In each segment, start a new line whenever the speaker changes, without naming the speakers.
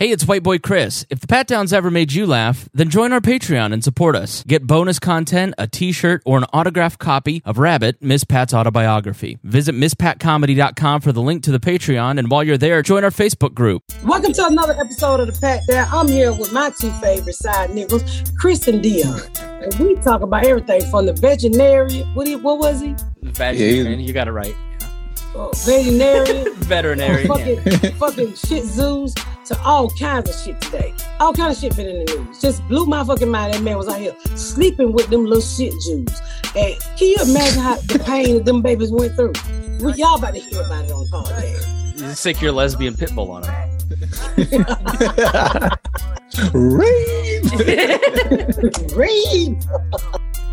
Hey, it's White Boy Chris. If the Pat Downs ever made you laugh, then join our Patreon and support us. Get bonus content, a t shirt, or an autographed copy of Rabbit, Miss Pat's autobiography. Visit MissPatComedy.com for the link to the Patreon, and while you're there, join our Facebook group.
Welcome to another episode of the Pat Down. I'm here with my two favorite side niggas, Chris and Dion. And we talk about everything from the veterinarian. What, he, what was he?
Veterinarian, you got it right.
Uh, veterinarian.
Veterinarian.
fucking, fucking Shih Tzus to all kinds of shit today. All kinds of shit been in the news. Just blew my fucking mind. That man was out here sleeping with them little shit Jews. And can you imagine how the pain that them babies went through? We, y'all about to hear about it on the podcast.
You sick your lesbian pit bull on him.
Read.
Read.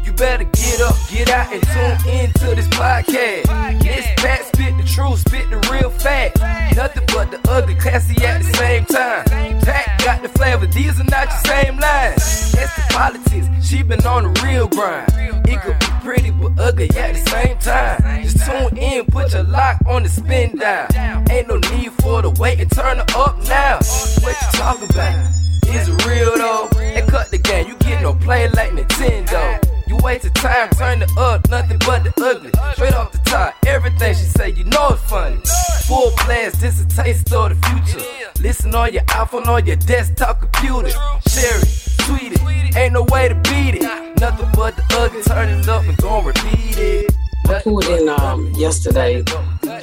You better get up, get out, and tune into this podcast. This Pat spit the truth, spit the real fact. Nothing but the ugly, classy at the same time. Pat got the flavor, these are not your same lines. That's the politics, she been on the real grind. It could be pretty but ugly at the same time. Just tune in, put your lock on the spin down. Ain't no need for the wait and turn it up now. What you talking about? Real though? And cut the game, you get no play like Nintendo. You wasted time, turn it up, nothing but the ugly. Straight off the top, everything she say, you know it's funny. Full blast, this a taste of the future. Listen on your iPhone, on your desktop computer. Share it, tweet it, ain't no way to beat it. Nothing but the ugly, turn it up and gon' repeat it.
I pulled in um, yesterday.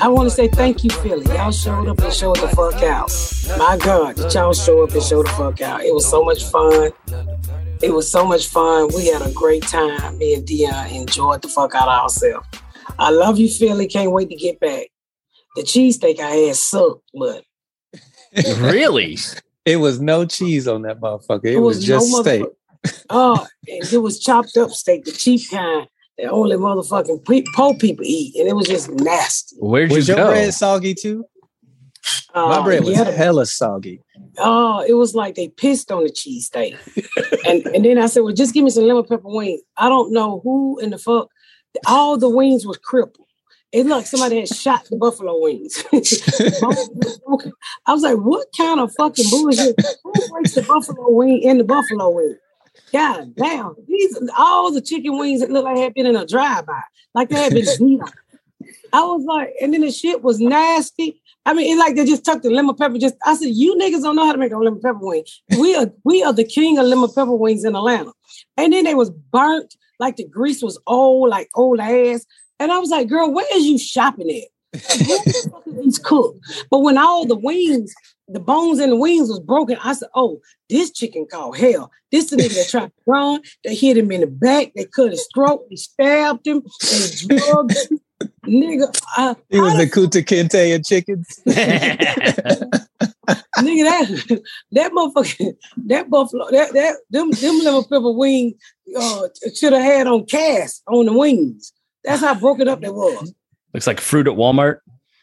I want to say thank you, Philly. Y'all showed up and showed the fuck out. My God, did y'all show up and show the fuck out? It was so much fun. It was so much fun. We had a great time. Me and Dion enjoyed the fuck out of ourselves. I love you, Philly. Can't wait to get back. The cheesesteak I had sucked, but
really?
It was no cheese on that motherfucker. It,
it
was,
was
just
no
steak.
Oh, and it was chopped up steak, the cheap kind that only motherfucking pe- poor people eat, and it was just nasty.
Where'd
Was
you
your
go?
bread soggy too? My
Uh,
bread was
yeah,
hella soggy.
Oh, it was like they pissed on the cheesesteak. and and then I said, Well, just give me some lemon pepper wings. I don't know who in the fuck all the wings was crippled. It looked like somebody had shot the buffalo wings. I was like, what kind of fucking bullshit? Who breaks the buffalo wing in the buffalo wing? God damn. These all the chicken wings that look like had been in a drive-by. Like they had been beat on. I was like, and then the shit was nasty. I mean, it like they just took the lemon pepper. Just I said, you niggas don't know how to make a lemon pepper wing. We are we are the king of lemon pepper wings in Atlanta. And then they was burnt, like the grease was old, like old ass. And I was like, girl, where is you shopping at? These cooked? But when all the wings, the bones in the wings was broken, I said, oh, this chicken called hell. This the nigga that tried to run. They hit him in the back. They cut his throat. They stabbed him. They drugged him. Nigga, uh,
It was the Kunta Kinte of chickens.
nigga, that that motherfucker, that buffalo, that that them them little pepper wing uh, should have had on cast on the wings. That's how broken up they was.
Looks like fruit at Walmart.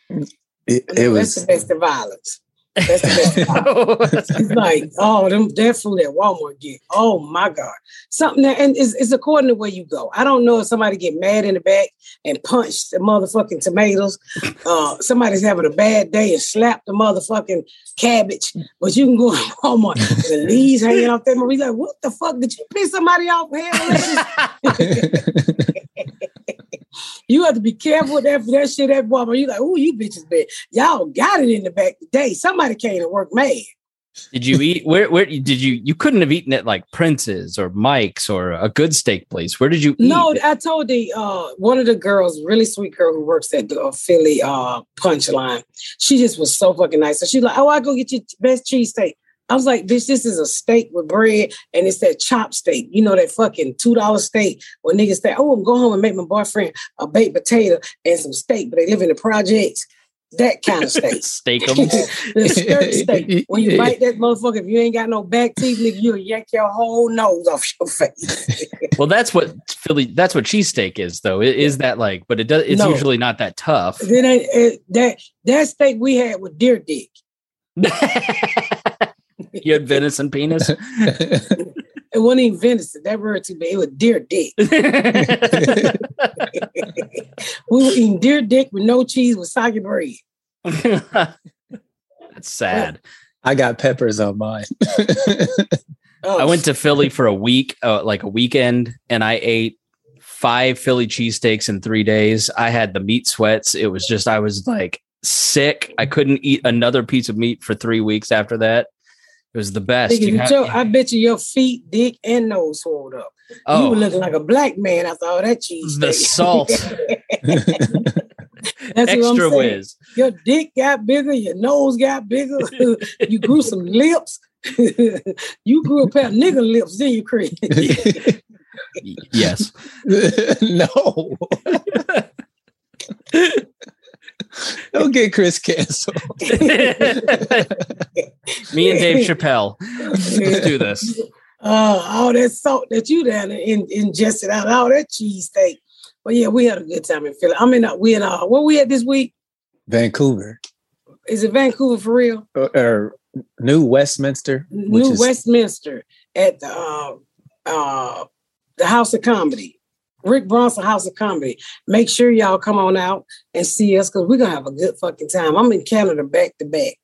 It,
That's
it was
domestic violence. That's domestic violence. It's like, oh, them that food at Walmart get. Oh my God. Something that and it's, it's according to where you go. I don't know if somebody get mad in the back and punch the motherfucking tomatoes. Uh somebody's having a bad day and slap the motherfucking cabbage. But you can go to Walmart, the leaves hanging off there. He's like, what the fuck? Did you piss somebody off? Hell, you have to be careful with that, that shit at Walmart. You like, oh, you bitches bad. Y'all got it in the back today. Somebody came to work mad.
Did you eat? Where? Where did you? You couldn't have eaten at like Prince's or Mike's or a good steak place. Where did you eat?
No, I told the uh one of the girls, really sweet girl who works at the uh, Philly uh punchline. She just was so fucking nice. So she's like, "Oh, I go get you best cheesesteak." I was like, "Bitch, this is a steak with bread, and it's that chop steak. You know that fucking two dollar steak where niggas say, "Oh, I'm going home and make my boyfriend a baked potato and some steak," but they live in the projects. That kind of steak.
steak
skirt steak. When you bite that motherfucker, if you ain't got no back teeth, nigga, you'll yank your whole nose off your face.
well, that's what Philly. That's what cheesesteak is, though. It is that like, but it does. It's
No.
usually not that tough.
Then that that steak we had with deer dick.
You had venison penis.
It wasn't even venison. That word too bad. It was deer dick. we were eating deer dick with no cheese with soggy bread.
That's sad.
I got peppers on mine.
Oh,
I went to Philly for a week, uh, like a weekend, and I ate five Philly cheesesteaks in three days. I had the meat sweats. It was just, I was like sick. I couldn't eat another piece of meat for three weeks after that. It was the best.
Nigga,
You
you
have-
joke, I bet you your feet, dick, and nose swelled up. You
oh,
were looking like a black man after all that cheese.
the
steak.
salt,
That's what I'm
extra
saying.
whiz.
Your dick got bigger, your nose got bigger, you grew some lips. you grew a pair of nigga lips, then you Chris.
Yes.
no. Don't get Chris canceled.
Me and Dave Chappelle. Let's do this.
Uh, all that salt that you down there in, ingested out all that cheese steak. But yeah, we had a good time in Philly. I mean, uh, we in uh, where we at this week?
Vancouver
Is it Vancouver for real?
or, or New Westminster, which
New
is
Westminster at the uh, uh, the House of Comedy, Rick Bronson House of Comedy. Make sure y'all come on out and see us because we're gonna have a good fucking time. I'm in Canada back to back.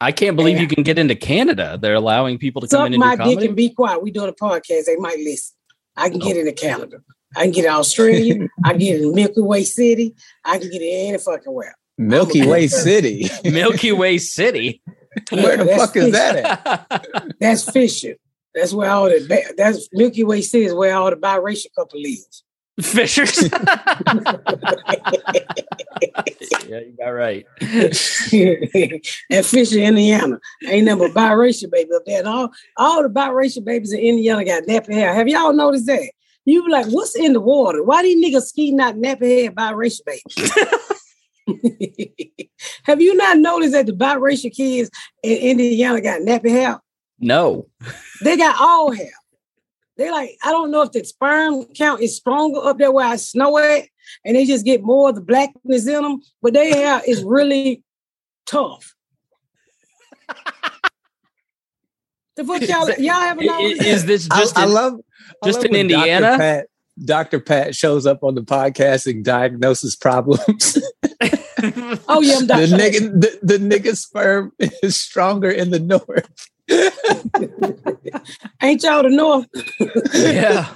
I can't believe you can get into Canada. They're allowing people to come
Suck
in and
my
do
dick and be quiet. We doing a podcast. They might listen. I can
Oh.
get into Canada. I can get in Australia. I can get in Milky Way City. I can get in any fucking where.
Milky Way City.
Milky Way City.
Where the
that's
fuck is that at?
That's Fisher. That's where all the that's Milky Way City is where all the biracial couple lives.
Fishers. yeah, you got right.
and Fisher, Indiana. Ain't nothing but biracial baby up there. And all, all the biracial babies in Indiana got nappy hair. Have y'all noticed that? You be like, what's in the water? Why these niggas ski not nappy hair biracial babies? Have you not noticed that the biracial kids in Indiana got nappy hair?
No.
They got all hair. They like, I don't know if the sperm count is stronger up there where I snow at, and they just get more of the blackness in them, but their hair is really tough. the fuck y'all, y'all haven't
I- i- Is this just
I
in-
love I
just
love
in
when Dr.
Indiana?
Pat, Dr. Pat shows up on the podcast and diagnoses problems.
Oh yeah, I'm
the nigga, the, the nigga sperm is stronger in the north.
Ain't y'all the north?
yeah.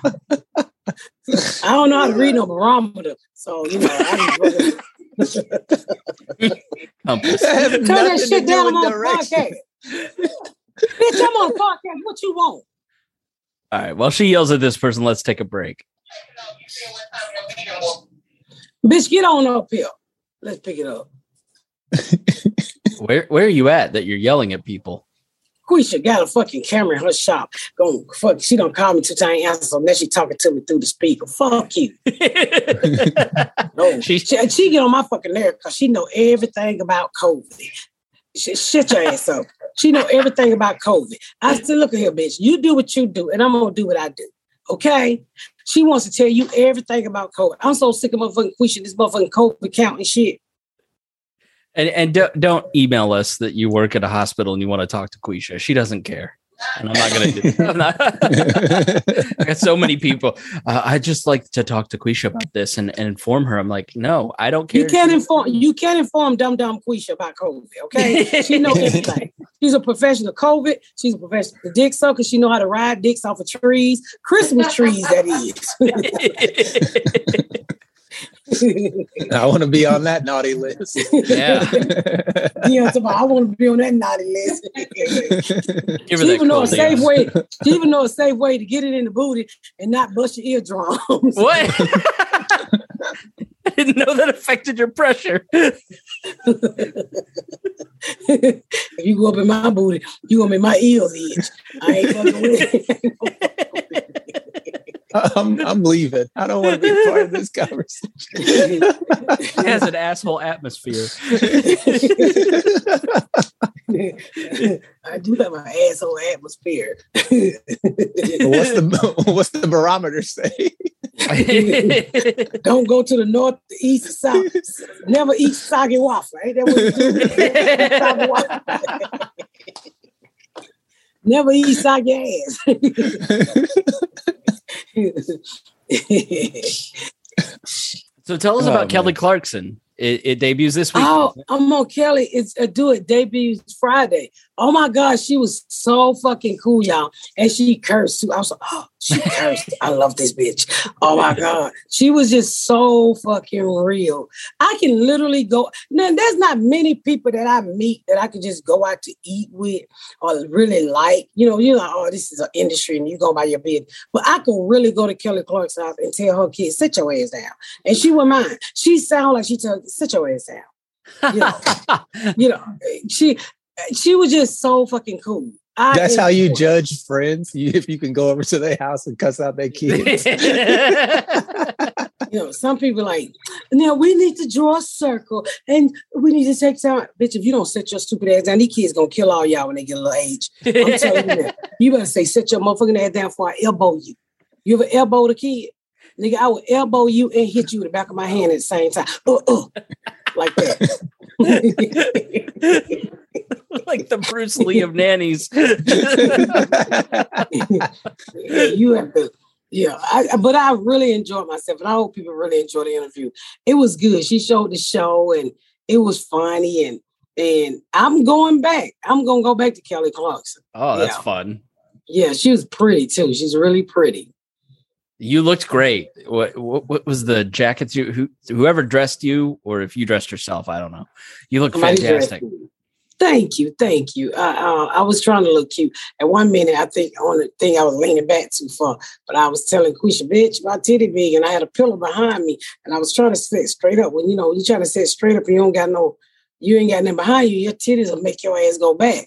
I don't know how to read no barometer, so you know. I just
Compass.
That
Turn
nothing
that shit down I'm on the
direction.
podcast. Bitch, I'm on the podcast. What you want?
All right. While she yells at this person, let's take a break.
Bitch, get on up here. Let's pick it up.
Where where are you at that you're yelling at people?
Quisha got a fucking camera in her shop. Going fuck, she don't call me two times answer, so now she talking to me through the speaker. Fuck you. No,
She-
she, she get on my fucking nerve because she know everything about COVID. Sh- Shit your ass up. She know everything about COVID. I said, look at here, bitch. You do what you do, and I'm gonna do what I do. Okay? She wants to tell you everything about COVID. I'm so sick of motherfucking Quisha, this motherfucking COVID count and shit.
And and don't, don't email us that you work at a hospital and you want to talk to Quisha. She doesn't care. And I'm not going to do I'm not- I got so many people. Uh, I just like to talk to Quisha about this and, and inform her. I'm like, no, I don't care.
You can't inform you can't inform dumb dumb Quisha about COVID, okay? She knows everything. She's a professional COVID. She's a professional dick sucker. Because she know how to ride dicks off of trees, Christmas trees, that is.
I want to be on that naughty list.
Yeah.
you know, I want to be on that naughty list.
Give her
she even know a safe
ass.
way. She even know a safe way to get it in the booty and not bust your eardrums.
What? I didn't know that affected your pressure.
if you go up in my booty, you gonna make my ears itch. I ain't fucking with it.
I'm, I'm leaving. I don't want to be part of this conversation.
It has an asshole atmosphere.
I do have an asshole atmosphere.
what's the what's the barometer say?
Don't go to the north, the east, or south. Never eat soggy waffle. Ain't that what you do? Never eat soggy ass.
So tell us
Oh,
about Kelly. Clarkson. It, it debuts this week.
oh, I'm on Kelly. It's a do it debuts Friday. Oh my God, she was so fucking cool, y'all. And she cursed too. I was like, oh, she cursed. I love this bitch. Oh my God. She was just so fucking real. I can literally go. Now, there's not many people that I meet that I could just go out to eat with or really like. You know, you're like, oh, this is an industry and you go by your bid. But I could really go to Kelly Clark's house and tell her kids, sit your ass down. And she wouldn't mind. She sound like she told, sit your ass down. You know, you know, she she was just so fucking cool. I
That's how you
enjoyed it.
judge friends. You, if you can go over to their house and cuss out their kids.
You know, some people like, now we need to draw a circle and we need to take time. Bitch, if you don't set your stupid ass down, these kids gonna kill all y'all when they get a little age. I'm telling you that. You better say, set your motherfucking ass down before I elbow you. You ever elbow the kid? Nigga, I will elbow you and hit you in the back of my hand at the same time. Uh, uh, like that.
like the Bruce Lee of nannies.
you have to, yeah. I, but I really enjoyed myself, and I hope people really enjoyed the interview. It was good. She showed the show, and it was funny, and and I'm going back. I'm gonna go back to Kelly Clarkson.
Oh, that's
Yeah.
fun.
Yeah, she was pretty too. She's really pretty.
You looked great. What, what what was the jackets you who whoever dressed you or if you dressed yourself, I don't know. You look fantastic.
Thank you, thank you. Uh, uh, I was trying to look cute. At one minute, I think on the thing I was leaning back too far, but I was telling Quisha, bitch, my titty big, and I had a pillow behind me, and I was trying to sit straight up. When you know you trying to sit straight up, and you don't got no, you ain't got nothing behind you. Your titties will make your ass go back.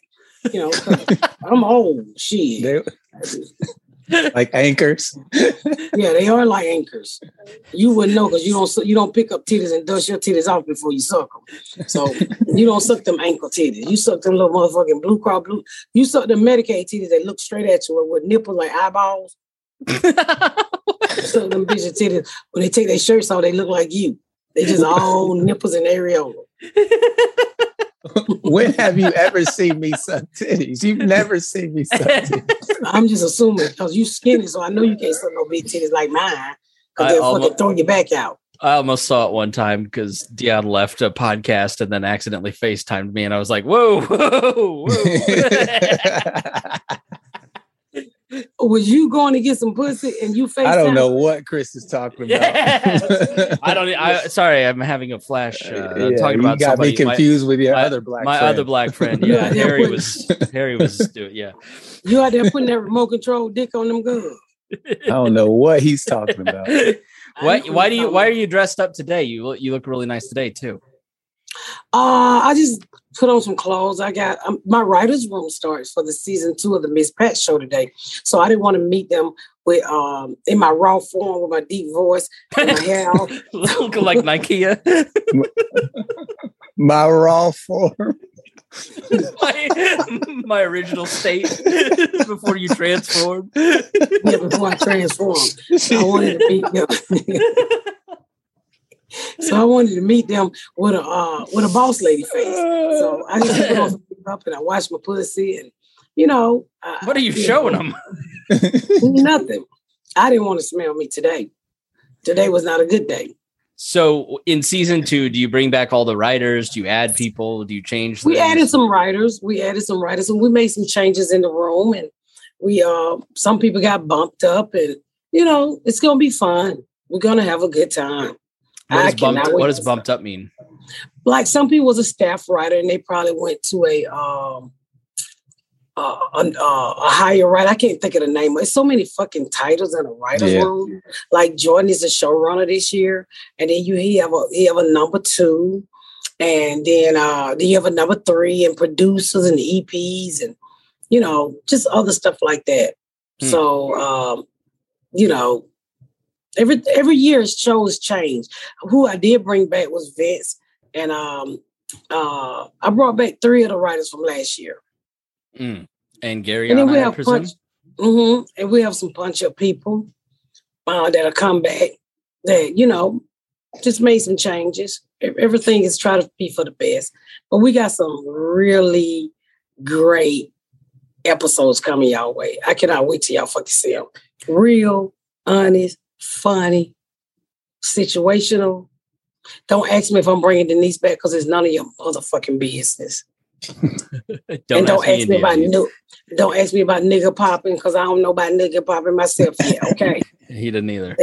You know, I'm old. Shit.
They- like anchors.
Yeah, they are like anchors. You wouldn't know because you don't you don't pick up titties and dust your titties off before you suck them. So you don't suck them ankle titties. You suck them little motherfucking blue cross blue. You suck them Medicaid titties that look straight at you with nipples like eyeballs. You suck them bitches titties when they take their shirts off, they look like you. They just all nipples and areola.
when have you ever seen me suck titties? You've never seen me suck titties.
I'm just assuming because you skinny, so I know you can't suck no big titties like mine. Because they'll
almo-
fucking throw your back out.
I almost saw it one time because Dion left a podcast and then accidentally FaceTimed me, and I was like, "Whoa, whoa, whoa!"
Was you going to get some pussy and you face
I don't know what Chris is talking about.
Yes. I don't. I sorry, I'm having a flash uh,
Yeah,
talking
you
about
got
somebody.
me confused with your
my-
other black
my
friend.
other black friend.
Yeah,
Yeah,
yeah,
Harry
what-
was Harry was doing. Yeah,
You out there putting that remote control dick on them guns.
I don't know what he's talking about.
why? Why do you? Why are you dressed up today? You look. You look really nice today too.
Uh, I just put on some clothes. I got um, my writers' room starts for the season two of the Miss Pat show today, so I didn't want to meet them with um in my raw form with my deep voice and my hair off.
Looking like Nikea.
My raw form.
my, my original state before you transformed.
Yeah, before I transformed, I wanted to meet them. So I wanted to meet them with a uh, with a boss lady face. So I just put on some makeup and I washed my pussy and you know. I-
What are you
know,
showing them?
Nothing. I didn't want to smell me today. Today was not a good day.
So in season two, do you bring back all the writers? Do you add people? Do you change?
We
things?
added some writers. We added some writers, and we made some changes in the room. And we, uh, some people got bumped up, and you know, it's gonna be fun. We're gonna have a good time.
What does bumped? What does bumped up mean?
Like some people was a staff writer, and they probably went to a um, uh, a, uh, a higher writer. I can't think of the name. There's so many fucking titles in a writer's
Yeah.
room. Like Jordan is a showrunner this year, and then you he have a he have a number two, and then uh then you have a number three and producers and EPs and you know just other stuff like that.
Hmm.
So um, you know, every every year shows change. Who I did bring back was Vince, and um uh I brought back three of the writers from last year.
Mm. And Gary,
And then we
I
have punch, hmm and we have some punch up people uh, that'll come back. That you know, just made some changes. Everything is trying to be for the best, but we got some really great episodes coming y'all way. I cannot wait till y'all fucking see them. Real, honest, funny, situational. Don't ask me if I'm bringing Denise back because it's none of your motherfucking business.
Don't
and don't
ask me
ask me about new. Don't ask me about nigga popping because I don't know about nigga popping myself yet. Okay,
He didn't either.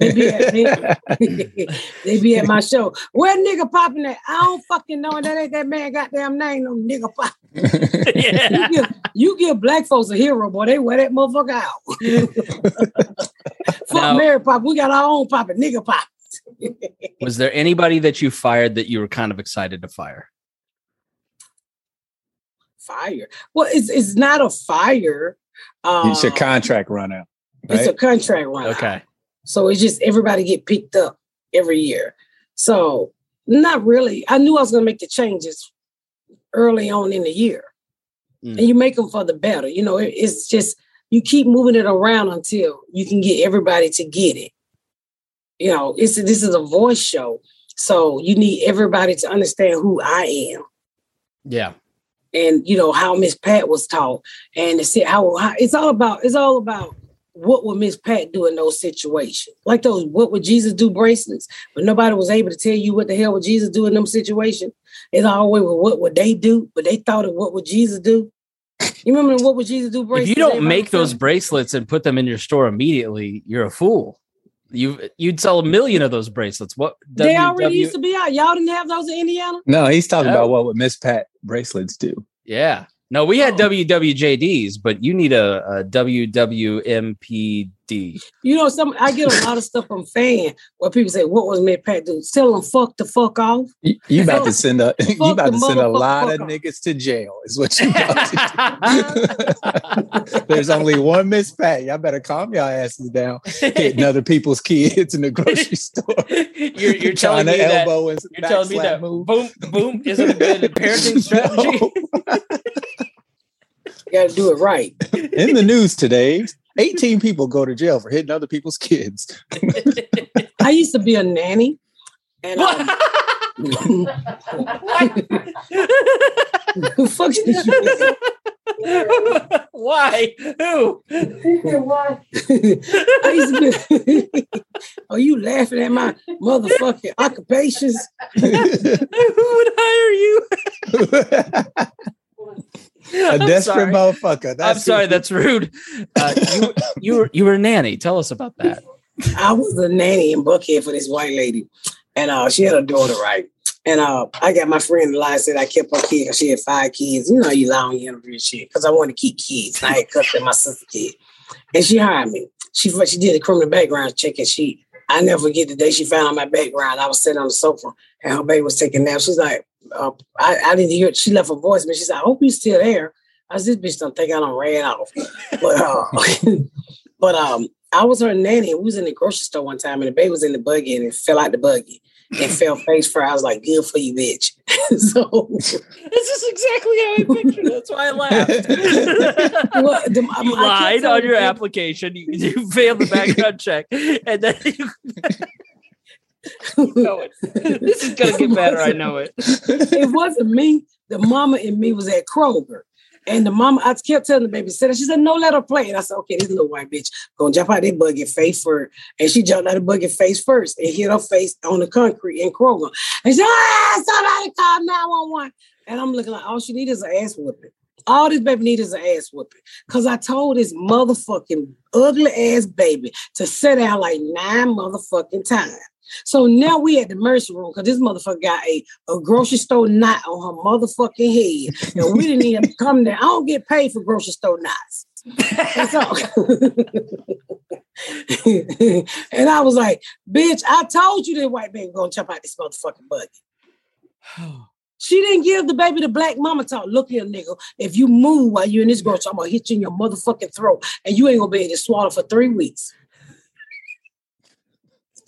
they be at they, they be at my show. Where nigga popping at? I don't fucking know. And that ain't that man goddamn name. No nigga pop.
yeah.
You give, you give black folks a hero, boy. They wear that motherfucker out. Fuck
Now-
Mary Pop. We got our own popping nigga pop.
Was there anybody that you fired that you were kind of excited to fire?
Fire. Well, it's it's not a fire. Uh,
It's a contract run out.
It's a contract run. Out.
Okay.
So it's just everybody get picked up every year. So not really. I knew I was going to make the changes early on in the year,
Mm.
and you make them for the better. You know, it- it's just you keep moving it around until you can get everybody to get it. You know, it's this is a voice show, so you need everybody to understand who I am
Yeah.
and you know how Miss Pat was taught, and to see how, how it's all about. It's all about what would Miss Pat do in those situations, like those "What would Jesus do" bracelets, but nobody was able to tell you what the hell would Jesus do in them situations. It's always with what would they do, but they thought of what would Jesus do. You remember what would Jesus do bracelets?
If you don't make those
selling?
bracelets and put them in your store immediately, you're a fool. You you'd sell a million of those bracelets. What
they
WW
already used to be out. Y'all didn't have those in Indiana.
No, he's talking
No.
about what would Miss Pat bracelets do.
Yeah. No, we had
Oh.
WWJDs, but you need a, a WWMPD.
You know, some I get a lot of stuff from fan where people say, "What was Miss Pat do?" Tell them fuck the fuck off.
You, you about to send a you about to send a lot of
fuck off.
niggas to jail is what you about to do. There's only one Miss Pat. Y'all better calm your asses down. Hitting other people's kids in the grocery store.
you're, you're telling me
Trying to
that
elbow and
you're telling me that
move.
boom boom isn't a good parenting strategy.
You got to do it right.
In the news today, 18 people go to jail for hitting other people's kids.
I used to be a nanny, and who fuck did you?
Why? Who?
I used to be. Are oh, you laughing at my motherfucking occupations?
Who would hire you?
A
I'm
desperate
sorry.
motherfucker.
I'm sorry, that's rude. Uh, you, you were you were a nanny. Tell us about that.
I was a nanny in Buckhead for this white lady, and uh, she had a daughter, right? And uh, I got my friend lie said I kept her kid 'cause she had five kids. You know, you lie on your interview and shit because I wanted to keep kids. I had cut them my sister kid, and she hired me. She she did a criminal background check, and she I never forget the day she found out my background. I was sitting on the sofa, and her baby was taking naps. She's like, uh, I, I didn't hear. She left a voice, but she's like, "I hope you still there." I said, "This bitch don't think I don't ran off." But uh, but um, I was her nanny. We was in the grocery store one time, and the baby was in the buggy, and it fell out the buggy and fell face first. I was like, "Good for you, bitch." so,
This is exactly how I pictured it. That's why I laughed.
well, the, I-
you
I
lied on your application. You, you failed the background check, and then you know it. This is gonna get better. I know it.
it wasn't me. The mama and me was at Kroger. And the mama, I kept telling the babysitter, she said, no, let her play. And I said, okay, this little white bitch gonna jump out of that buggy face first. And she jumped out of the buggy face first and hit her face on the concrete in Kroger. And she said, ah, somebody call 911. And I'm looking like, all she needs is an ass whooping. All this baby needs is an ass whooping. Cause I told this motherfucking ugly ass baby to sit down like nine motherfucking times. So now we at the mercy room because this motherfucker got a, a grocery store knot on her motherfucking head. And we didn't even come there. I don't get paid for grocery store knots. That's all. and I was like, bitch, I told you that white baby gonna jump out this motherfucking buggy. She didn't give the baby the black mama talk. Look here, nigga. If you move while you're in this grocery, I'm gonna hit you in your motherfucking throat, and you ain't gonna be able to swallow for three weeks.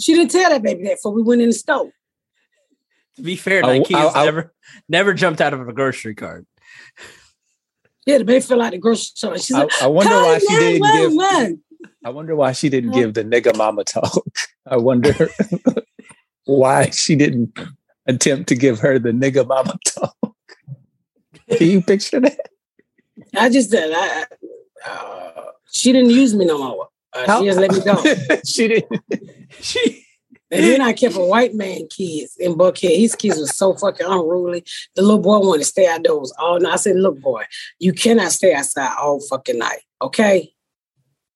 She didn't tell that baby that before we went in the store.
To be fair,
I-
Nike
I-
has
I-
never never jumped out of a grocery cart.
Yeah, the baby fell out the grocery store. She's
I,
like,
I wonder why she didn't give.
911.
I wonder why she didn't give the nigga mama talk. I wonder why she didn't attempt to give her the nigga mama talk. Can you picture that?
I just said, I, uh, she didn't use me no more. Uh,
How-
she just let me go.
she didn't.
She
And then I kept a white man kids in Buckhead. His kids was so fucking unruly. The little boy wanted to stay outdoors all night. I said, look, boy, you cannot stay outside all fucking night. Okay.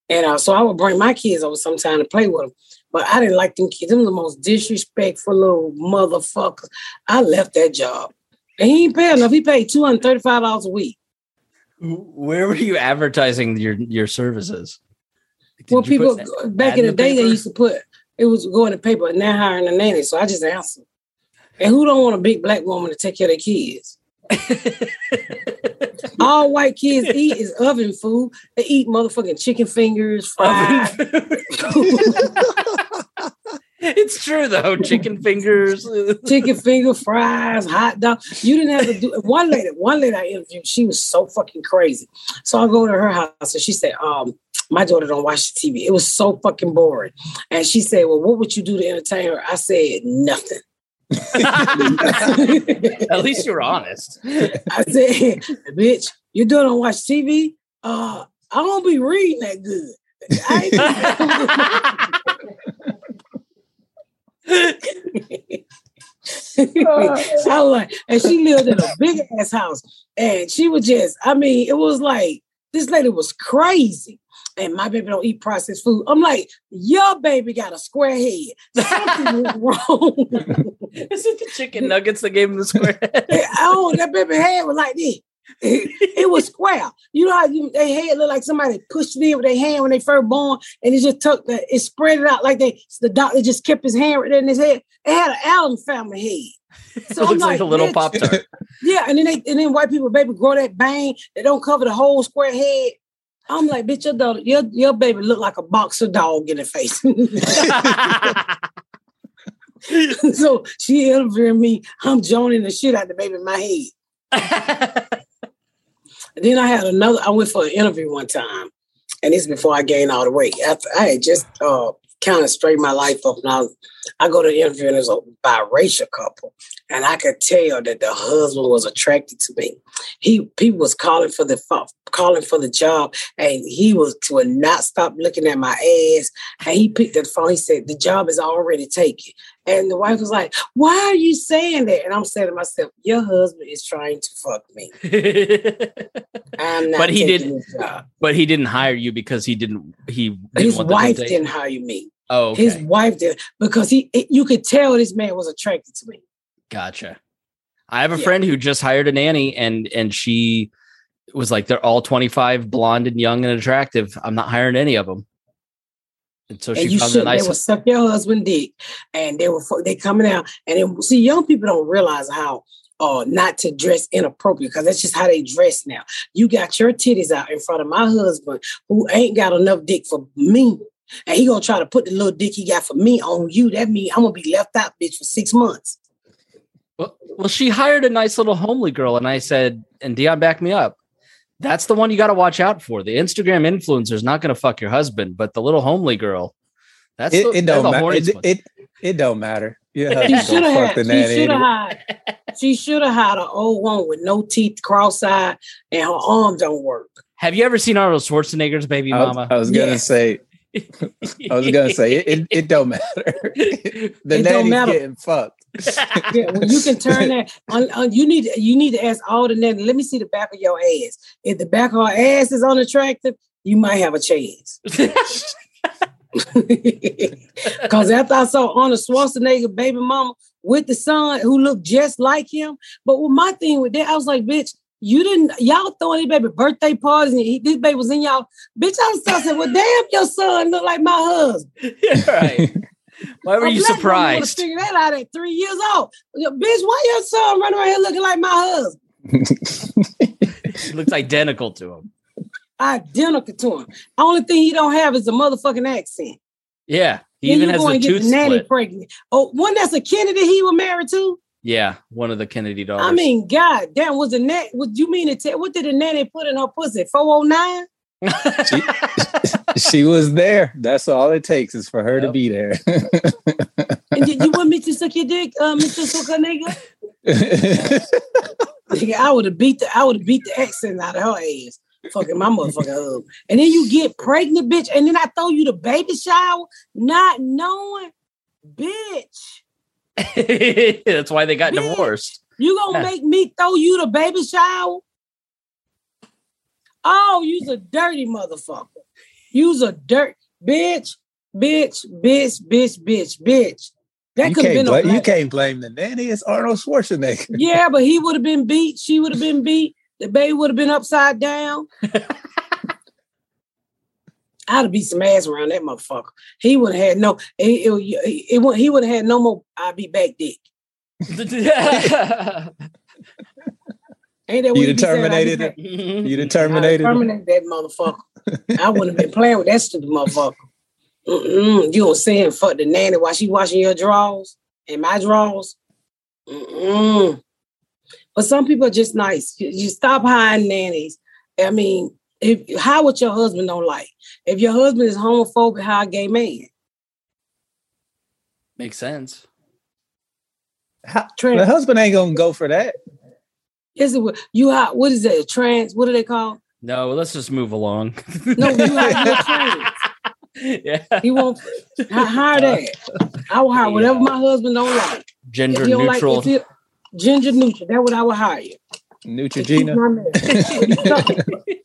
And uh, so I would bring my kids over sometime to play with them. But I didn't like them kids. Them the most disrespectful little motherfuckers. I left that job. And he ain't pay enough. He paid $235 a week.
Where were you advertising your your services?
Well, people back in the day they used to put it was going to paper and now hiring a nanny. So I just answered. And who don't want a big black woman to take care of their kids? All white kids eat is oven food. They eat motherfucking chicken fingers, fries.
it's true though. Chicken fingers.
chicken finger fries, hot dog. You didn't have to do one lady, one lady I interviewed, she was so fucking crazy. So I go to her house and she said, um, my daughter don't watch the TV. It was so fucking boring. And she said, Well, what would you do to entertain her? I said, nothing.
At least you're honest.
I said, bitch, you don't watch TV? Uh, I don't be reading that good. I was like, and she lived in a big ass house, and she was just, I mean, it was like this lady was crazy. And my baby don't eat processed food. I'm like, your baby got a square head. Something is wrong.
Is it the chicken nuggets that gave him the square head?
oh, that baby head was like this. It, it was square. You know how you, they head look like somebody pushed it in with their hand when they first born, and it just took the, it spread it out like they the doctor just kept his hand right there in his head. It had an Allen family head.
it looks like, a little pop tart.
Yeah, and then they and then white people baby grow that bang. They don't cover the whole square head. I'm like, bitch, your daughter, your, your baby look like a boxer dog in the face. so she interviewing me. I'm joning the shit out the baby in my head. Then I had another. I went for an interview one time, and this before I gained all the weight. After I had just uh, kind of straightened my life up, and I, I go to the interview, and there's a biracial couple, and I could tell that the husband was attracted to me. He people was calling for the calling for the job, and he was would not stop looking at my ass. And he picked up the phone. He said, "The job is already taken." And the wife was like, "Why are you saying that?" And I'm saying to myself, "Your husband is trying to fuck me. I'm not."
But he didn't- but he didn't hire you because he didn't. He didn't
His wife didn't hire me.
Oh, okay.
His wife did because he. It, you could tell this man was attracted to me.
Gotcha. I have a
Yeah.
friend who just hired a nanny and and she was like they're all 25 blonde and young and attractive. I'm not hiring any of them. And so
and
she
you
found a
should.
nice
They would suck your husband dick, and they were they coming out. And then see, young people don't realize how uh not to dress inappropriate because that's just how they dress now. You got your titties out in front of my husband who ain't got enough dick for me. And he gonna try to put the little dick he got for me on you. That mean I'm gonna be left out, bitch, for six months.
Well, well, she hired a nice little homely girl, and I said, and Dion backed me up. That's the one you got to watch out for. The Instagram influencer is not going to fuck your husband, but the little homely girl, that's
It,
the,
it don't
the
matter.
horny
It, it it don't matter. Your
She should have had. She should have had. She should have had an old one with no teeth, cross-eyed, and her arms don't work.
Have you ever seen Arnold Schwarzenegger's Baby
I was,
Mama?
I was gonna
Yeah.
say. I was gonna say it. It, it don't matter. the
It don't
nanny's
matter.
getting fucked.
Yeah, when you can turn that on, on, you need you need to ask all the nanny. Let me see the back of your ass. If the back of her ass is unattractive, you might have a chance. Because after I saw Arnold Schwarzenegger baby mama with the son who looked just like him, but with my thing with that, I was like, bitch, you didn't y'all throwing his baby birthday parties and he, this baby was in y'all. Bitch, I was said, well, damn, your son look like my husband.
Yeah, right. Why were
A
you
black woman would've
surprised?
Figured that out at three years old. Bitch, why your son running around here looking like my husband?
Looks identical to him.
Identical to him. Only thing he don't have is a motherfucking accent.
Yeah. He
Then
even
you
has
go
the
get
tooth
the nanny
split.
pregnant. Oh, one that's a Kennedy he was married to.
Yeah, one of the Kennedy daughters.
I mean, God damn, was the net? What you mean to tell? What did the nanny put in her pussy? Four oh nine.
she was there. That's all it takes is for her to be there.
And did you want me to suck your dick, uh, Mister Sucker nigga? Nigga, I would have beat the I would have beat the accent out of her ass. Fucking my motherfucking hub. And then you get pregnant, bitch, and then I throw you the baby shower, not knowing. bitch.
That's why they got
Bitch.
divorced.
You gonna
Yeah.
make me throw you the baby shower? Oh, you's a dirty motherfucker. You's a dirt bitch, bitch, bitch, bitch, bitch, bitch. That could have been a
you can't blame the nanny. It's Arnold Schwarzenegger.
Yeah, but he would have been beat. She would have been beat. The baby would have been upside down. I'd have beat some ass around that motherfucker. He would have had no. It, it, it, he would have had no more. I'd be back dick. Ain't that what
You
he be saying?
Terminated it. You
you
the Terminator.
I terminate that motherfucker. I wouldn't have been playing with that stupid motherfucker. Mm-mm. You don't saying fuck the nanny while she washing your drawers and my drawers. Mm-mm. But some people are just nice. You, you stop hiring nannies. I mean, if how what your husband don't like. If your husband is homophobic, hire a gay man.
Makes sense.
How-
Trans-
the husband ain't gonna go for that.
Is it you? Hire, what is that? Trans? What do they call?
No, let's just move along.
No, you hire you're
yeah.
He won't hi- hire that. I will hire whatever my husband don't like.
Gender
don't
neutral.
like, if you, ginger neutral, that's what I would hire you.
Neutrogena.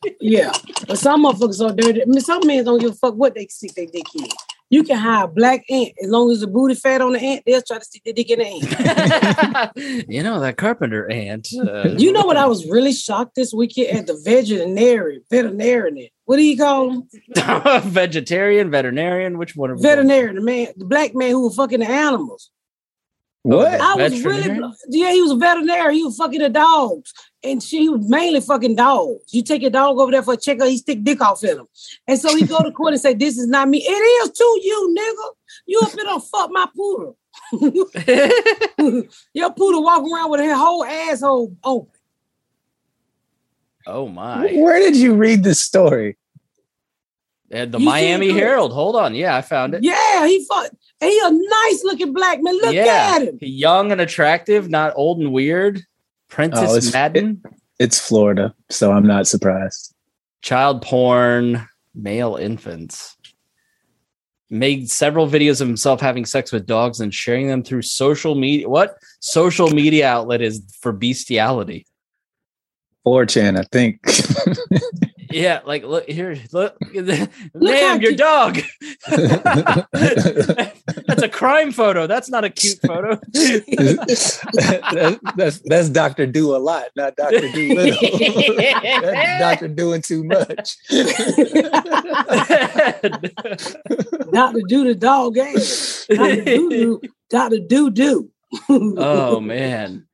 Yeah, but some motherfuckers are dirty. I mean, some men don't give a fuck what they stick their dick in. You can hire a black ant as long as the booty fat on the ant, they'll try to see their dick in the ant.
you know that carpenter ant. Uh,
You know what? I was really shocked this weekend at the veterinarian. Veterinarian. What do you call him?
vegetarian, veterinarian. Which one? Are going?
Veterinarian. The man, the black man who was fucking the animals.
What?
I was really, yeah, he was a veterinarian. He was fucking the dogs, and she was mainly fucking dogs. You take your dog over there for a checkup, he stick dick off in him, and so he go to court and say, "This is not me. It is to you, nigga. You up here to fuck my poodle. Your poodle walking around with her whole asshole open.
oh my!
Where did you read this story?
And the
You
Miami
see it?
Herald. Hold on. Yeah, I found it.
Yeah, he fuck. And he a nice looking black man. Look
yeah,
at him.
young and attractive, not old and weird. Princess
Oh, it's-
Madden,
It's Florida, so I'm not surprised.
child porn, male infants. Made several videos of himself having sex with dogs and sharing them through social media. What social media outlet is for bestiality?
4chan, I think.
Yeah, like look here, look,
how
ma'am, your
cute-
dog. that's a crime photo. That's not a cute photo.
That- that's that's Doctor Do a lot, not Doctor Do little. that's Doctor doing too much.
Dr. Do the dog game. Dr. Do do. Dr. Do do.
oh man,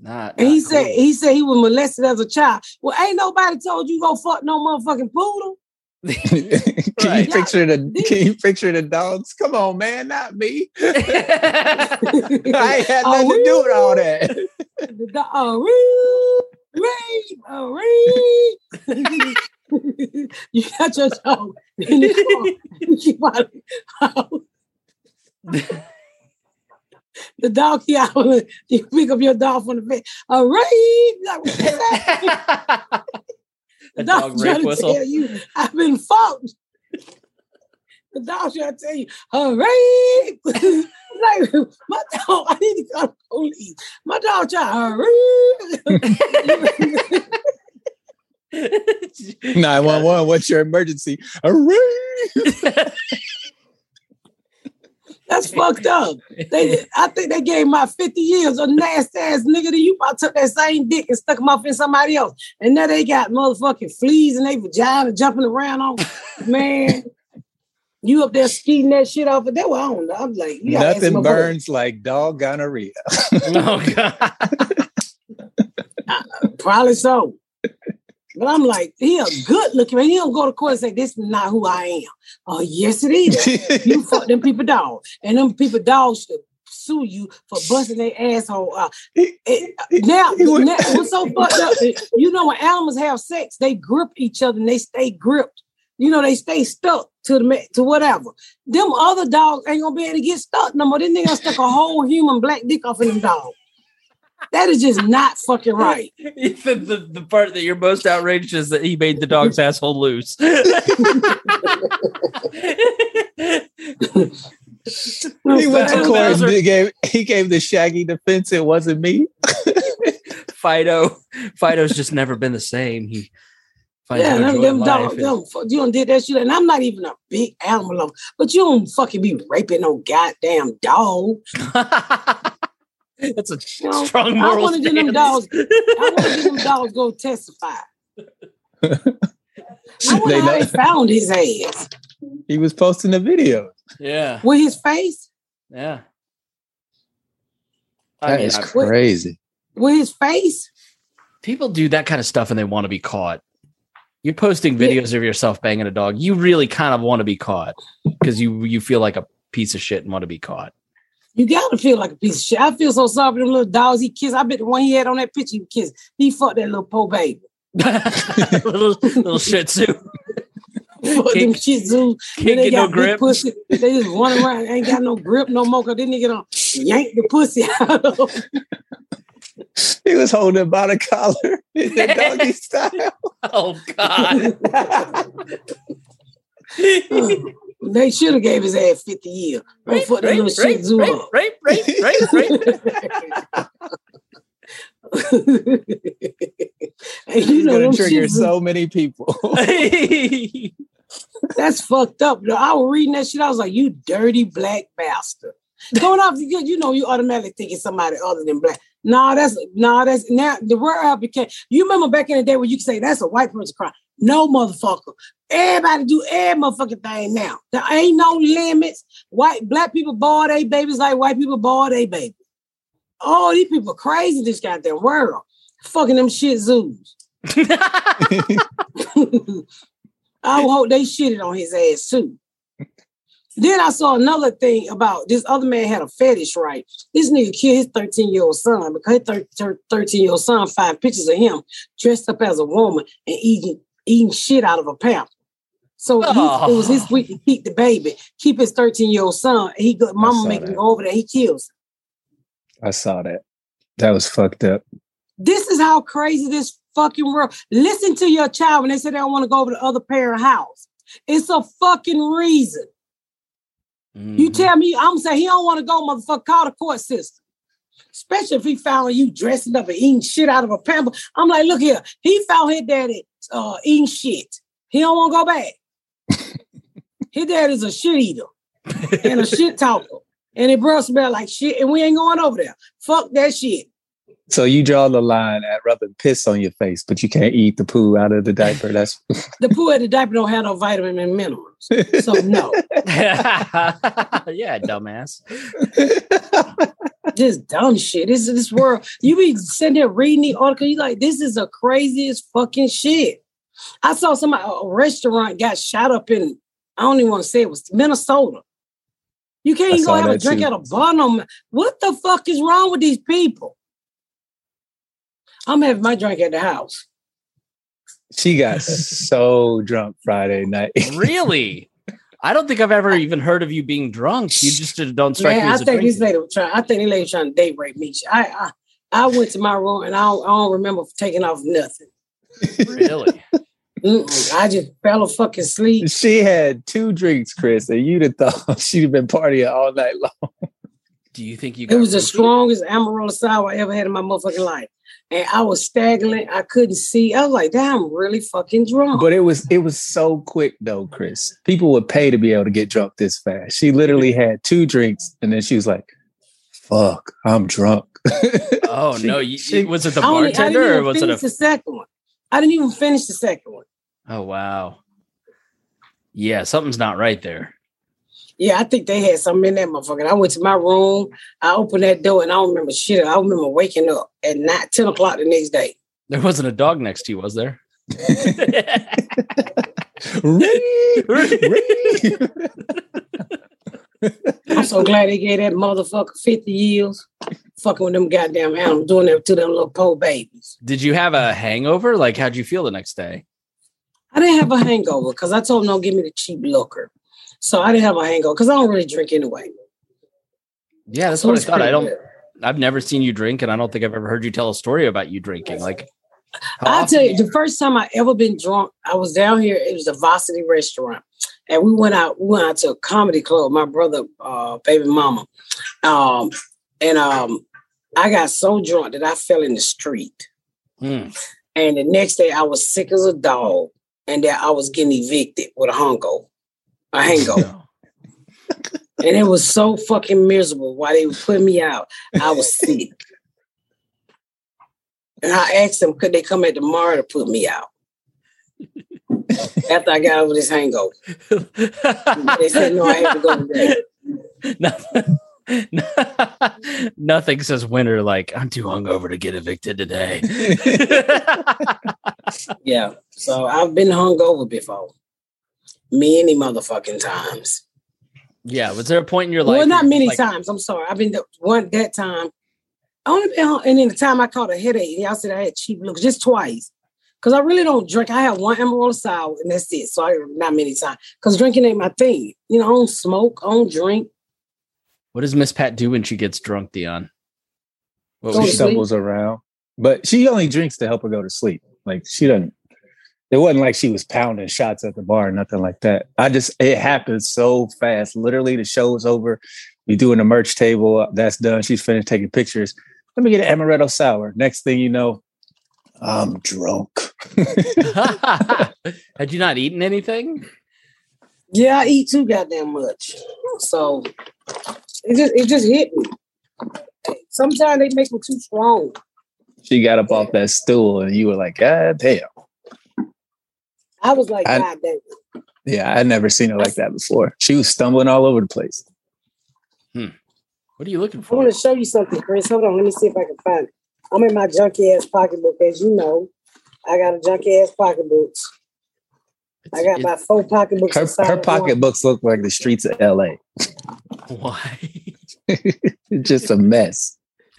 not.
And he
not
said he said he was molested as a child. Well, ain't nobody told you go fuck no motherfucking poodle.
Can
Right.
you picture the can you picture the dogs? Come on, man, not me. I had nothing to do with all that.
The dog, oh, ree, ree, oh, ree. you got your dog in the car. You keep out- the dog yowling. You pick up your dog from the bed. Oh, ree. Like, what's that?
A
The dog
dog
trying
rape
to
whistle.
tell you I've been fucked. The dog trying to tell you, hooray! like my dog, I need to call the police. My dog trying, hooray!
Nine one one. What's your emergency? Hooray!
That's fucked up. They, I think they gave my 50 years of nasty ass nigga to you. I took that same dick and stuck him off in somebody else. And now they got motherfucking fleas in their vagina jumping around on. Man, you up there skeeting that shit off of that? Well, I don't know. I'm like, you gotta
Nothing
my boy.
burns like dog gonorrhea.
oh god.
Uh, probably so. But I'm like, he a good looking man. He don't go to court and say, this is not who I am. Oh, yes, it is. you fuck them people dog. And them people dogs should sue you for busting their asshole out. It- now, now, what's so fucked up? Eh, you know, when animals have sex, they grip each other and they stay gripped. You know, they stay stuck to the to whatever. Them other dogs ain't gonna be able to get stuck no more. This nigga stuck a whole human black dick off in them dogs. That is just not fucking right.
the, the, the part that you're most outraged is that he made the dog's asshole loose.
He went to court and he gave he gave the shaggy defense. It wasn't me.
Fido, Fido's just never been the same. He finds
Yeah,
no
them,
joy
them
in
dogs,
life.
them, fu- you done did that shit. And I'm not even a big animal lover, but you don't fucking be raping no goddamn dog.
That's a
You know,
strong
I want to get them
stance.
dogs. I want to get them dogs go testify. I wonder
They
how
know-
they found his ass
He was posting the video.
Yeah,
with his face.
yeah. I mean,
is crazy.
With his face.
people do that kind of stuff and they want to be caught. You're posting videos of yourself banging a dog. You really kind of want to be caught because you you feel like a piece of shit and want to be caught.
You gotta feel like a piece of shit. I feel so sorry for them little dogs he kissed. I bet the one he had on that picture he kissed. He fucked that little poor baby.
little little shit too.
Fuck them shih tzus.
Can't
they
get no
got big
grip.
Pussy. They just run around, ain't got no grip no more. Cause then nigga done yank the pussy out of him.
He was holding it by the collar in the doggy style.
Oh God!
They should have gave his ass 50 years. Don't
rape,
fuck that
rape,
little shih
rape,
tzu
rape,
up.
rape, rape, rape, rape.
and you
He's
know
gonna trigger
shih tzus,
so many people.
that's fucked up. though. I was reading that shit. I was like, you dirty black bastard. Going off, you, you know, you automatically think it's somebody other than black. Nah, that's nah, that's now the word became. You remember back in the day when you could say that's a white person crime. No motherfucker. Everybody do every motherfucking thing now. There ain't no limits. White black people ball they babies like white people ball they babies. Oh, these people crazy this goddamn world. Fucking them shih tzus. I hope they shitted on his ass too. Then I saw another thing about this other man had a fetish, right? This nigga killed his 13 year old son because his 13 year old son find pictures of him dressed up as a woman and eating eating shit out of a pamper. So he-
Oh.
it was his week to keep the baby, keep his 13 year old son. He go, mama make him go over there, he kills him.
I saw that. That was fucked up.
This is how crazy this fucking world. Listen to your child when they say they don't want to go over to the other parent house. It's a fucking reason. You
Mhm.
tell me, I'm saying he don't want to go, motherfucker. Call the court system. Especially if he found you dressing up and eating shit out of a pamper. I'm like, look here. He found his daddy uh, eating shit. He don't want to go back. His dad is a shit eater and a shit talker. And it bro smell like shit, and we ain't going over there. Fuck that shit.
So you draw the line at rubbing piss on your face, but you can't eat the poo out of the diaper. That's
The poo at the diaper don't have no vitamin and minerals. So no.
yeah, dumbass.
just dumb shit. This is this world. You be sitting there reading the article. You like, this is the craziest fucking shit. I saw somebody a restaurant got shot up in. I don't even want to say it was Minnesota. You can't even go have a drink
too.
at a bar. No, ma- what the fuck is wrong with these people? I'm having my drink at the house.
she got so drunk Friday night.
Really? I don't think I've ever even heard of you being drunk. You just don't strike
Man,
me
I
as a
think this
drinker.
lady was trying. I think this lady trying to date rape me. I, I I went to my room and I don't, I don't remember taking off nothing.
Really?
Mm-mm. I just fell a fucking sleep.
She had two drinks, Chris, and you'd have thought she'd have been partying all night long.
Do you think you
It
got
was the strongest amaretto sour I ever had in my motherfucking life. And I was staggering. I couldn't see. I was like, damn, I'm really fucking drunk.
But it was it was so quick though, Chris. People would pay to be able to get drunk this fast. She literally had two drinks and then she was like, "Fuck, I'm drunk."
Oh
She-
no! You,
she-
was it the
I, only, I
bartender
didn't
or was it a?
the second one. I didn't even finish the second one.
Oh wow! Yeah, something's not right there.
Yeah, I think they had something in that motherfucker. I went to my room. I opened that door and I don't remember shit. I remember waking up at night, 10 o'clock the next day.
There wasn't a dog next to you, was there?
I'm so glad they gave that motherfucker 50 years. Fucking with them goddamn animals, doing that to them little poor babies.
Did you have a hangover? Like, how'd you feel the next day?
I didn't have a hangover because I told them don't give me the cheap liquor. So I didn't have a hangover because I don't really drink anyway.
Yeah, that's
So
what I thought. I don't.
good.
I've never seen you drink, and I don't think I've ever heard you tell a story about you drinking. Like,
I'll tell you, the first time I ever been drunk, I was down here. It was a Varsity restaurant. and we went out. We went out to a comedy club. My brother, uh, baby mama, um, and um, I got so drunk that I fell in the street.
Hmm.
And the next day, I was sick as a dog, and that I was getting evicted with a hungo, a hangover. and it was so fucking miserable while they were putting me out. I was sick. And I asked them, could they come back tomorrow to put me out? After I got over this hangover. They said, no, I have to go today.
Nothing, nothing says winter like I'm too hungover to get evicted today.
Yeah. So I've been hungover before. Many motherfucking times.
yeah, was there a point in your life?
well, not many
like,
times. I'm sorry. I've been the one that time. I only been hung- and then the time I caught a headache, y'all said I had cheap looks just twice. Cause I really don't drink. I have one Emerald sour and that's it. So I not many times. Cause drinking ain't my thing. You know, I don't smoke, I don't drink.
What does Miss Pat do when she gets drunk, Dion? What
Go
was
she
to
she
sleep.
stumbles around, but she only drinks to help her go to sleep. Like she doesn't. It wasn't like she was pounding shots at the bar, nothing like that. I just it happened so fast. Literally, the show was over. We doing the merch table. That's done. She's finished taking pictures. Let me get an amaretto sour. Next thing you know, I'm drunk.
Had you not eaten anything?
Yeah, I eat too goddamn much. So it just it just hit me. Sometimes they make me too strong.
She got up off that stool, and you were like, God damn.
I was like,
I-
God damn.
Yeah, I'd never seen her like that before. She was stumbling all over the place. Hmm.
What are you looking for?
I
for?
want to show you something, Chris. Hold on, let me see if I can find it. I'm in my junky ass pocketbook, as you know. I got a junky ass pocketbook. I got
It's-
about four pocketbooks.
Her, her pocketbooks look like the streets of LA.
why?
It's just a mess.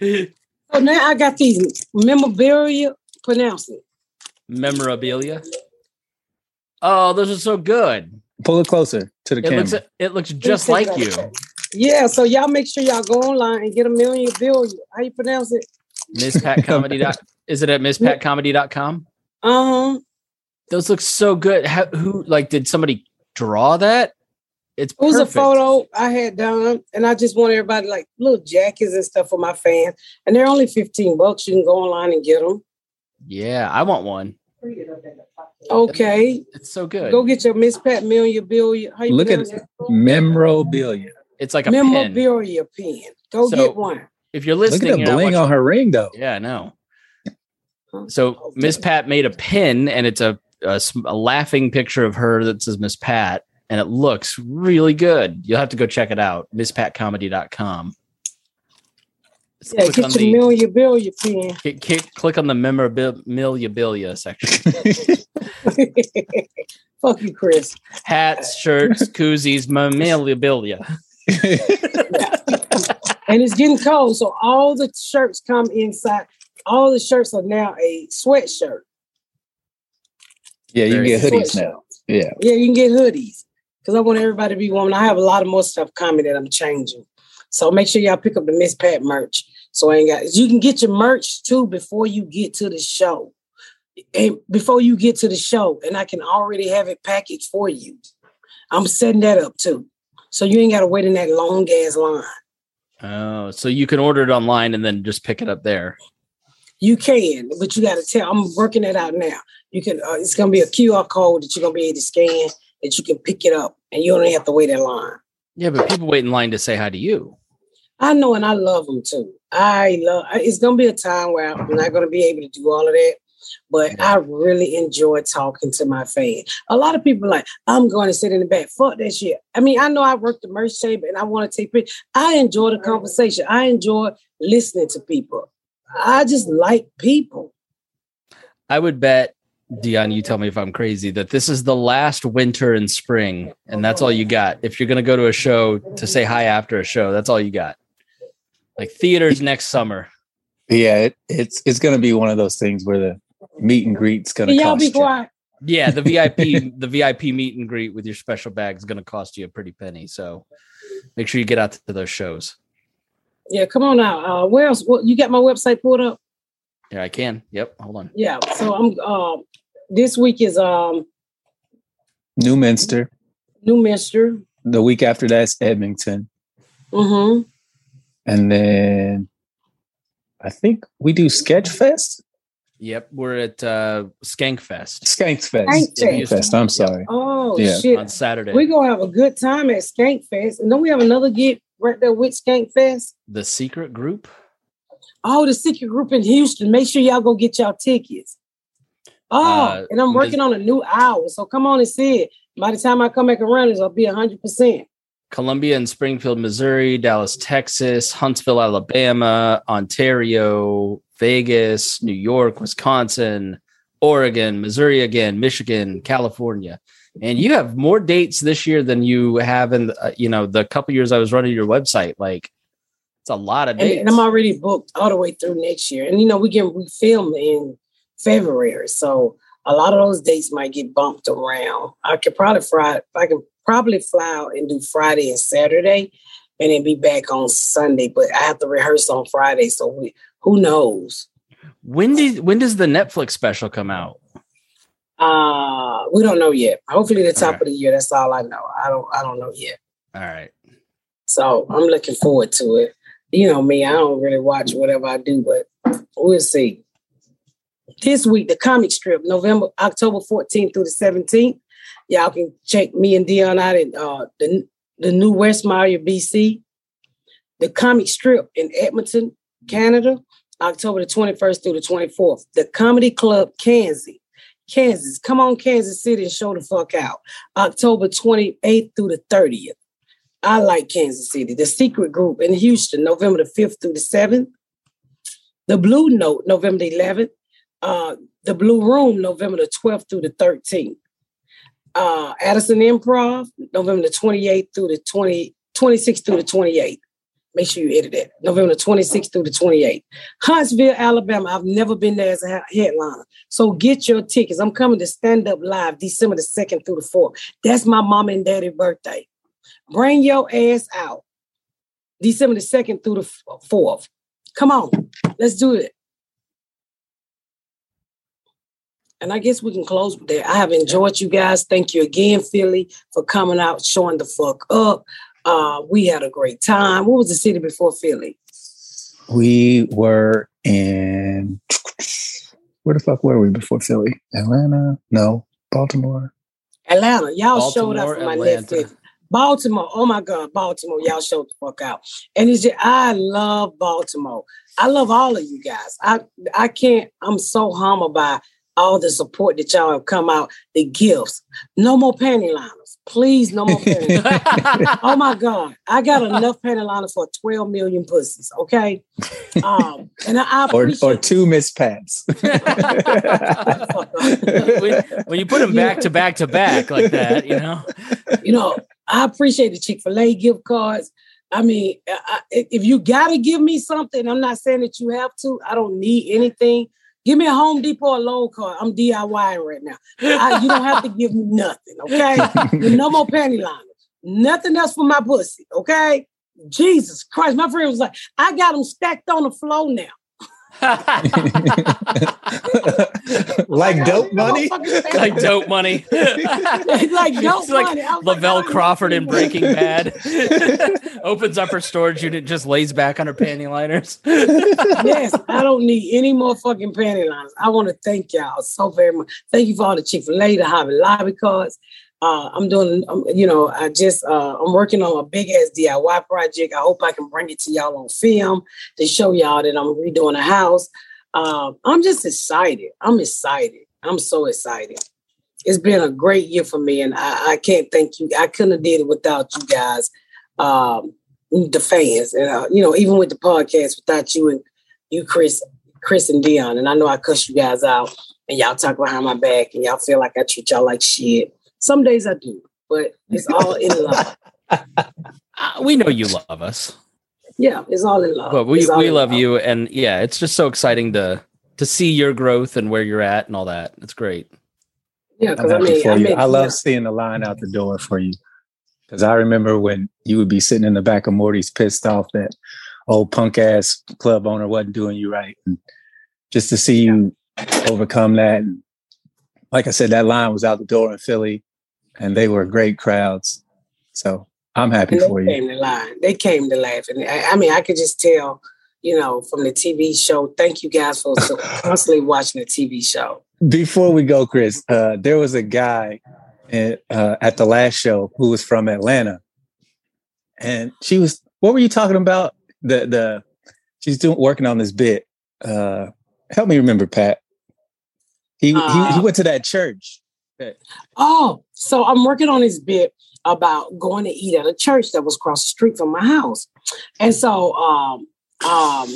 So now I got these memorabilia. Pronounce it.
Memorabilia. Oh, those are so good.
Pull it closer to the
It
camera.
looks it looks just like you.
Yeah, so y'all make sure y'all go online and get a million billion. How you pronounce it?
Miss Pat Comedy. dot- Is it at misspatcomedy.com?
Um,
Those look so good. How, who like did somebody draw that? It's
it was
perfect.
a photo I had done, and I just want everybody like little jackets and stuff for my fans. And they're only 15 bucks. You can go online and get them.
Yeah, I want one.
Okay.
It's so good.
Go get your Miss Pat Million Billion. How you
Look at
pronounce it?
Memorabilia.
It's like a pin.
memorabilia pen. Go
So-
get one.
If you're listening,
Look
listening,
at the bling
watching-
on her ring, though.
Yeah, I know.
Huh?
So oh, Miss Pat made a pin, and it's a, a a laughing picture of her that says Miss Pat, and it looks really good. You'll have to go check it out. MissPatComedy.com. Just
Yeah,
click
get
on
your
the
million billion pen.
click, click, click on the memorabilia section.
Fuck you, Chris.
Hats, shirts, koozies, memorabilia.
And it's getting cold, so all the shirts come inside. All the shirts are now a sweatshirt.
yeah, you
Very
get hoodies now. Yeah.
Yeah, you can get hoodies because I want everybody to be warm. I have a lot of more stuff coming that I'm changing. So make sure y'all pick up the Miss Pat merch. So I ain't got you can get your merch too before you get to the show. And before you get to the show, and I can already have it packaged for you. I'm setting that up too. So you ain't gotta wait in that long ass line.
Oh, so you can order it online and then just pick it up there.
You can, but you got to tell. I'm working it out now. You can. Uh, it's gonna be a QR code that you're gonna be able to scan that you can pick it up, and you don't have to wait in line.
Yeah, but people wait in line to say hi to you.
I know, and I love them too. I love. It's gonna be a time where I'm not gonna be able to do all of that, but I really enjoy talking to my fans. A lot of people like, I'm going to sit in the back. Fuck that shit. I mean, I know I work the merch table and I want to take pictures. I enjoy the conversation. I enjoy listening to people. I just like people.
I would bet, Dion, you tell me if I'm crazy, that this is the last winter and spring, and that's all you got. If you're going to go to a show to say hi after a show, that's all you got. Like theaters next summer.
Yeah, it, it's it's gonna be one of those things where the meet and greet's gonna
Can
cost
be
you.
Yeah, the VIP, the VIP meet and greet with your special bag is going to cost you a pretty penny. So make sure you get out to those shows.
Yeah, come on out. Uh, where else? What, you got my website pulled up?
Yeah, I can. Yep. Hold on.
Yeah. So I'm. Um, this week is um
Newminster.
New Minster.
The week after that's Edmonton.
Mm-hmm.
And then I think we do Sketch Fest.
Yep, we're at uh, Skankfest
Skank Fest.
Skank
Skank Fest. I'm sorry.
Oh
Yeah.
shit.
on Saturday.
We're gonna have a good time at Skankfest, And then we have another get right there with Skankfest.
The secret group.
Oh, the secret group in Houston. Make sure y'all go get y'all tickets. Oh,
Uh,
and I'm working on a new hour. So come on and see it. By the time I come back around, it'll be hundred percent.
Columbia and Springfield, Missouri, Dallas, Texas, Huntsville, Alabama, Ontario, Vegas, New York, Wisconsin, Oregon, Missouri again, Michigan, California. And you have more dates this year than you have in uh, you know the couple years I was running your website. Like it's a lot of
And,
dates.
and I'm already booked all the way through next year. And you know, we get we film in February. So a lot of those dates might get bumped around. I could probably fly I can probably fly out and do Friday and Saturday and then be back on Sunday. But I have to rehearse on Friday. So we who knows?
when did when does the Netflix special come out?
Uh we don't know yet. Hopefully the top
Alright.
of the year. That's all I know. I don't I don't know yet.
All right.
So I'm looking forward to it. You know me, I don't really watch whatever I do, but we'll see. This week, the comic strip, November, October 14th through the 17th. Y'all can check me and Dion out at uh, the, the new Westmeyer, BC. The comic strip in Edmonton, Canada, October the 21st through the 24th. The Comedy Club, Kansas. Kansas. Come on, Kansas City and show the fuck out. October 28th through the 30th. I like Kansas City. The Secret Group in Houston, November the 5th through the 7th. The Blue Note, November the 11th. Uh, the Blue Room, November the 12th through the 13th. Uh, Addison Improv, November the 28th through the 20, 26th through the 28th. Make sure you edit that. November the 26th through the 28th. Huntsville, Alabama. I've never been there as a he- headliner. So get your tickets. I'm coming to stand up live December the 2nd through the 4th. That's my mom and daddy birthday. Bring your ass out. December the 2nd through the 4th. Come on, let's do it. And I guess we can close with that. I have enjoyed you guys. Thank you again, Philly, for coming out, showing the fuck up. Uh, we had a great time. What was the city before Philly?
We were in where the fuck were we before Philly? Atlanta? No. Baltimore.
Atlanta. Y'all showed up
Baltimore,
for my
Atlanta.
Netflix. Baltimore. Oh my God, Baltimore. Y'all show the fuck out. And it's just, I love Baltimore. I love all of you guys. I I can't, I'm so humbled by all the support that y'all have come out, the gifts. No more panty liners. Please, no more panty liners. oh my God. I got enough panty liners for 12 million pussies. Okay. Um, and I, I
Or
appreciate
or two Miss Pats.
when, when you put them back to back to back like that, you know.
you know, I appreciate the Chick fil A gift cards. I mean, I, if you got to give me something, I'm not saying that you have to. I don't need anything. Give me a Home Depot or Lowe's card. I'm DIY right now. I, you don't have to give me nothing, okay? no more panty liners. Nothing else for my pussy, okay? Jesus Christ. My friend was like, I got them stacked on the floor now.
like dope money.
like dope money.
like dope
It's like
money. I was like, Lavell
Crawford in Breaking Bad opens up her storage unit, just lays back on her panty liners.
yes, I don't need any more fucking panty liners. I want to thank y'all so very much. Thank you for all the Chick Fil A, the Hobby Lobby cards. Uh, I'm doing, um, you know, I just, uh, I'm working on a big ass DIY project. I hope I can bring it to y'all on film to show y'all that I'm redoing a house. Um, I'm just excited. I'm excited. I'm so excited. It's been a great year for me, and I, I can't thank you. I couldn't have did it without you guys, um, the fans, and uh, you know, even with the podcast, without you and you, Chris, Chris and Dion. And I know I cuss you guys out, and y'all talk behind my back, and y'all feel like I treat y'all like shit. Some days I do, but it's all in love.
Uh, we know you love us,
Yeah, it's all in love.
but we, we
in
love you. And yeah, it's just so exciting to to see your growth and where you're at and all that. It's great.
Yeah,
I'm
because I mean, I,
you.
mean,
I love seeing the line out the door for you. Because I remember when you would be sitting in the back of Morty's pissed off that old punk ass club owner wasn't doing you right. And just to see you overcome that. And like I said, that line was out the door in Philly. And they were great crowds. So I'm happy
they
for you.
came to line. They came to laugh, and I, I mean, I could just tell, you know, from the TV show. Thank you guys for so- constantly watching the TV show.
Before we go, Chris, uh, there was a guy at, uh, at the last show who was from Atlanta, and she was. What were you talking about? The the she's doing working on this bit. Uh, help me remember, Pat. He he, he
Uh,
went to that church.
Oh, so I'm working on this bit about going to eat at a church that was across the street from my house. And so um um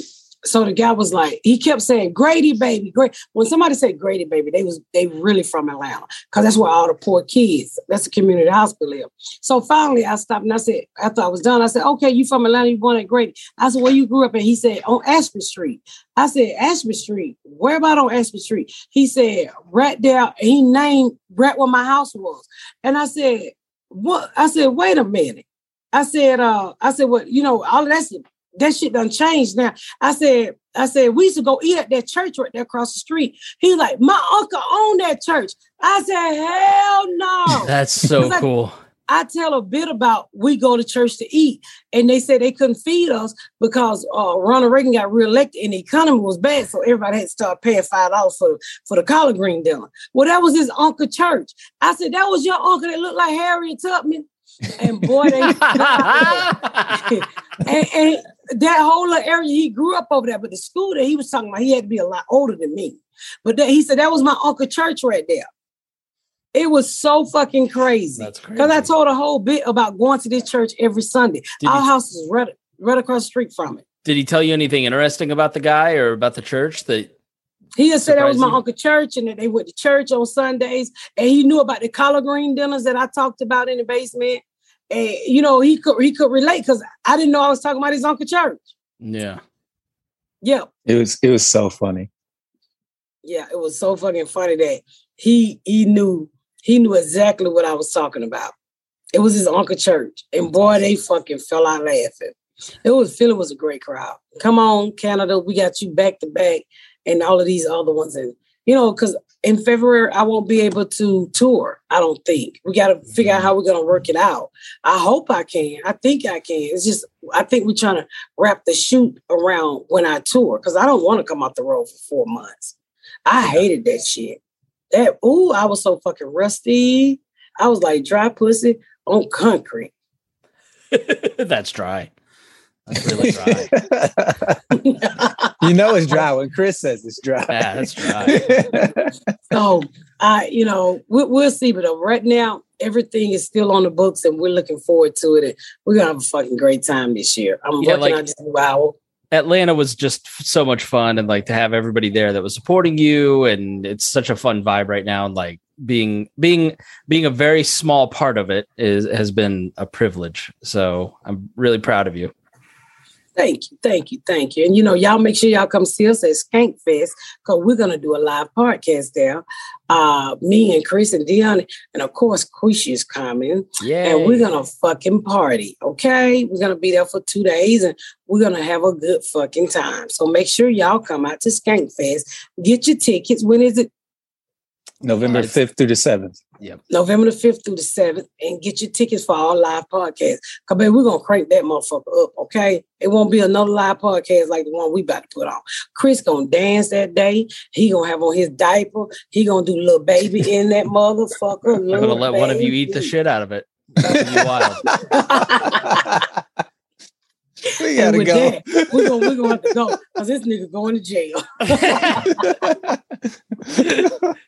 so the guy was like, he kept saying Grady baby, great. When somebody said Grady baby, they was they really from Atlanta because that's where all the poor kids, that's the community hospital live. So finally I stopped and I said, after I was done, I said, okay, you from Atlanta, you born at Grady. I said, where you grew up at? He said, on Ashby Street. I said, Ashby Street, where about on Ashby Street? He said, right there. He named right where my house was. And I said, what? I said, wait a minute. I said, uh, I said, well, you know, all of that's that shit done changed now. I said, I said, we used to go eat at that church right there across the street. He like, my uncle owned that church. I said, hell no.
That's so cool.
I tell a bit about we go to church to eat, and they said they couldn't feed us because uh, Ronald Reagan got reelected and the economy was bad, so everybody had to start paying five dollars for for the collard green dinner. Well, that was his uncle church. I said that was your uncle that looked like Harriet Tubman, and boy, they and, and that whole area he grew up over there. But the school that he was talking about, he had to be a lot older than me. But that, he said that was my uncle church right there. It was so fucking crazy.
That's crazy.
Because I told a whole bit about going to this church every Sunday.
Did
Our
you-
house is right, right across the street from it.
Did he tell you anything interesting about the guy or about the church that
He just said that was my uncle church and that they went to church on Sundays. And he knew about the collard green dinners that I talked about in the basement. And you know, he could he could relate because I didn't know I was talking about his uncle church.
Yeah.
Yeah.
It was it was so funny.
Yeah, it was so fucking funny that he he knew he knew exactly what I was talking about. It was his uncle church, and boy, they fucking fell out laughing. It was Philly was a great crowd. Come on, Canada, we got you back to back, and all of these other ones, and you know, because in February I won't be able to tour. I don't think we got to figure out how we're gonna work it out. I hope I can. I think I can. It's just I think we're trying to wrap the shoot around when I tour because I don't want to come off the road for four months. I hated that shit. That ooh, I was so fucking rusty. I was like dry pussy on concrete.
That's dry. That's really dry.
you know it's dry when Chris says it's dry.
Yeah, that's dry.
so I, you know, we, we'll see. But uh, right now, everything is still on the books, and we're looking forward to it. And we're gonna have a fucking great time this year. I'm
Yeah,
working
like-
on this new hour.
Atlanta was just f- so much fun and like to have everybody there that was supporting you and it's such a fun vibe right now and like being being being a very small part of it is has been a privilege. So I'm really proud of you.
Thank you, thank you, thank you. And you know, y'all make sure y'all come see us at Skank Fest because we're gonna do a live podcast there. Uh, me and Chris and Dion, and of course, Quisha is coming.
Yeah.
and we're gonna fucking party. Okay, we're gonna be there for two days, and we're gonna have a good fucking time. So make sure y'all come out to Skank Fest. Get your tickets. When is it?
November 5th through the 7th. Yep.
November the fifth through the seventh, and get your tickets for our live podcast. Cause baby, we're gonna crank that motherfucker up. Okay, it won't be another live podcast like the one we about to put on. Chris gonna dance that day. He gonna have on his diaper. He gonna do little baby in that motherfucker.
I'm gonna let one of you eat the shit out of it. It's gonna be wild.
we gotta go.
that, we're gonna we're gonna have to go because this nigga going to jail.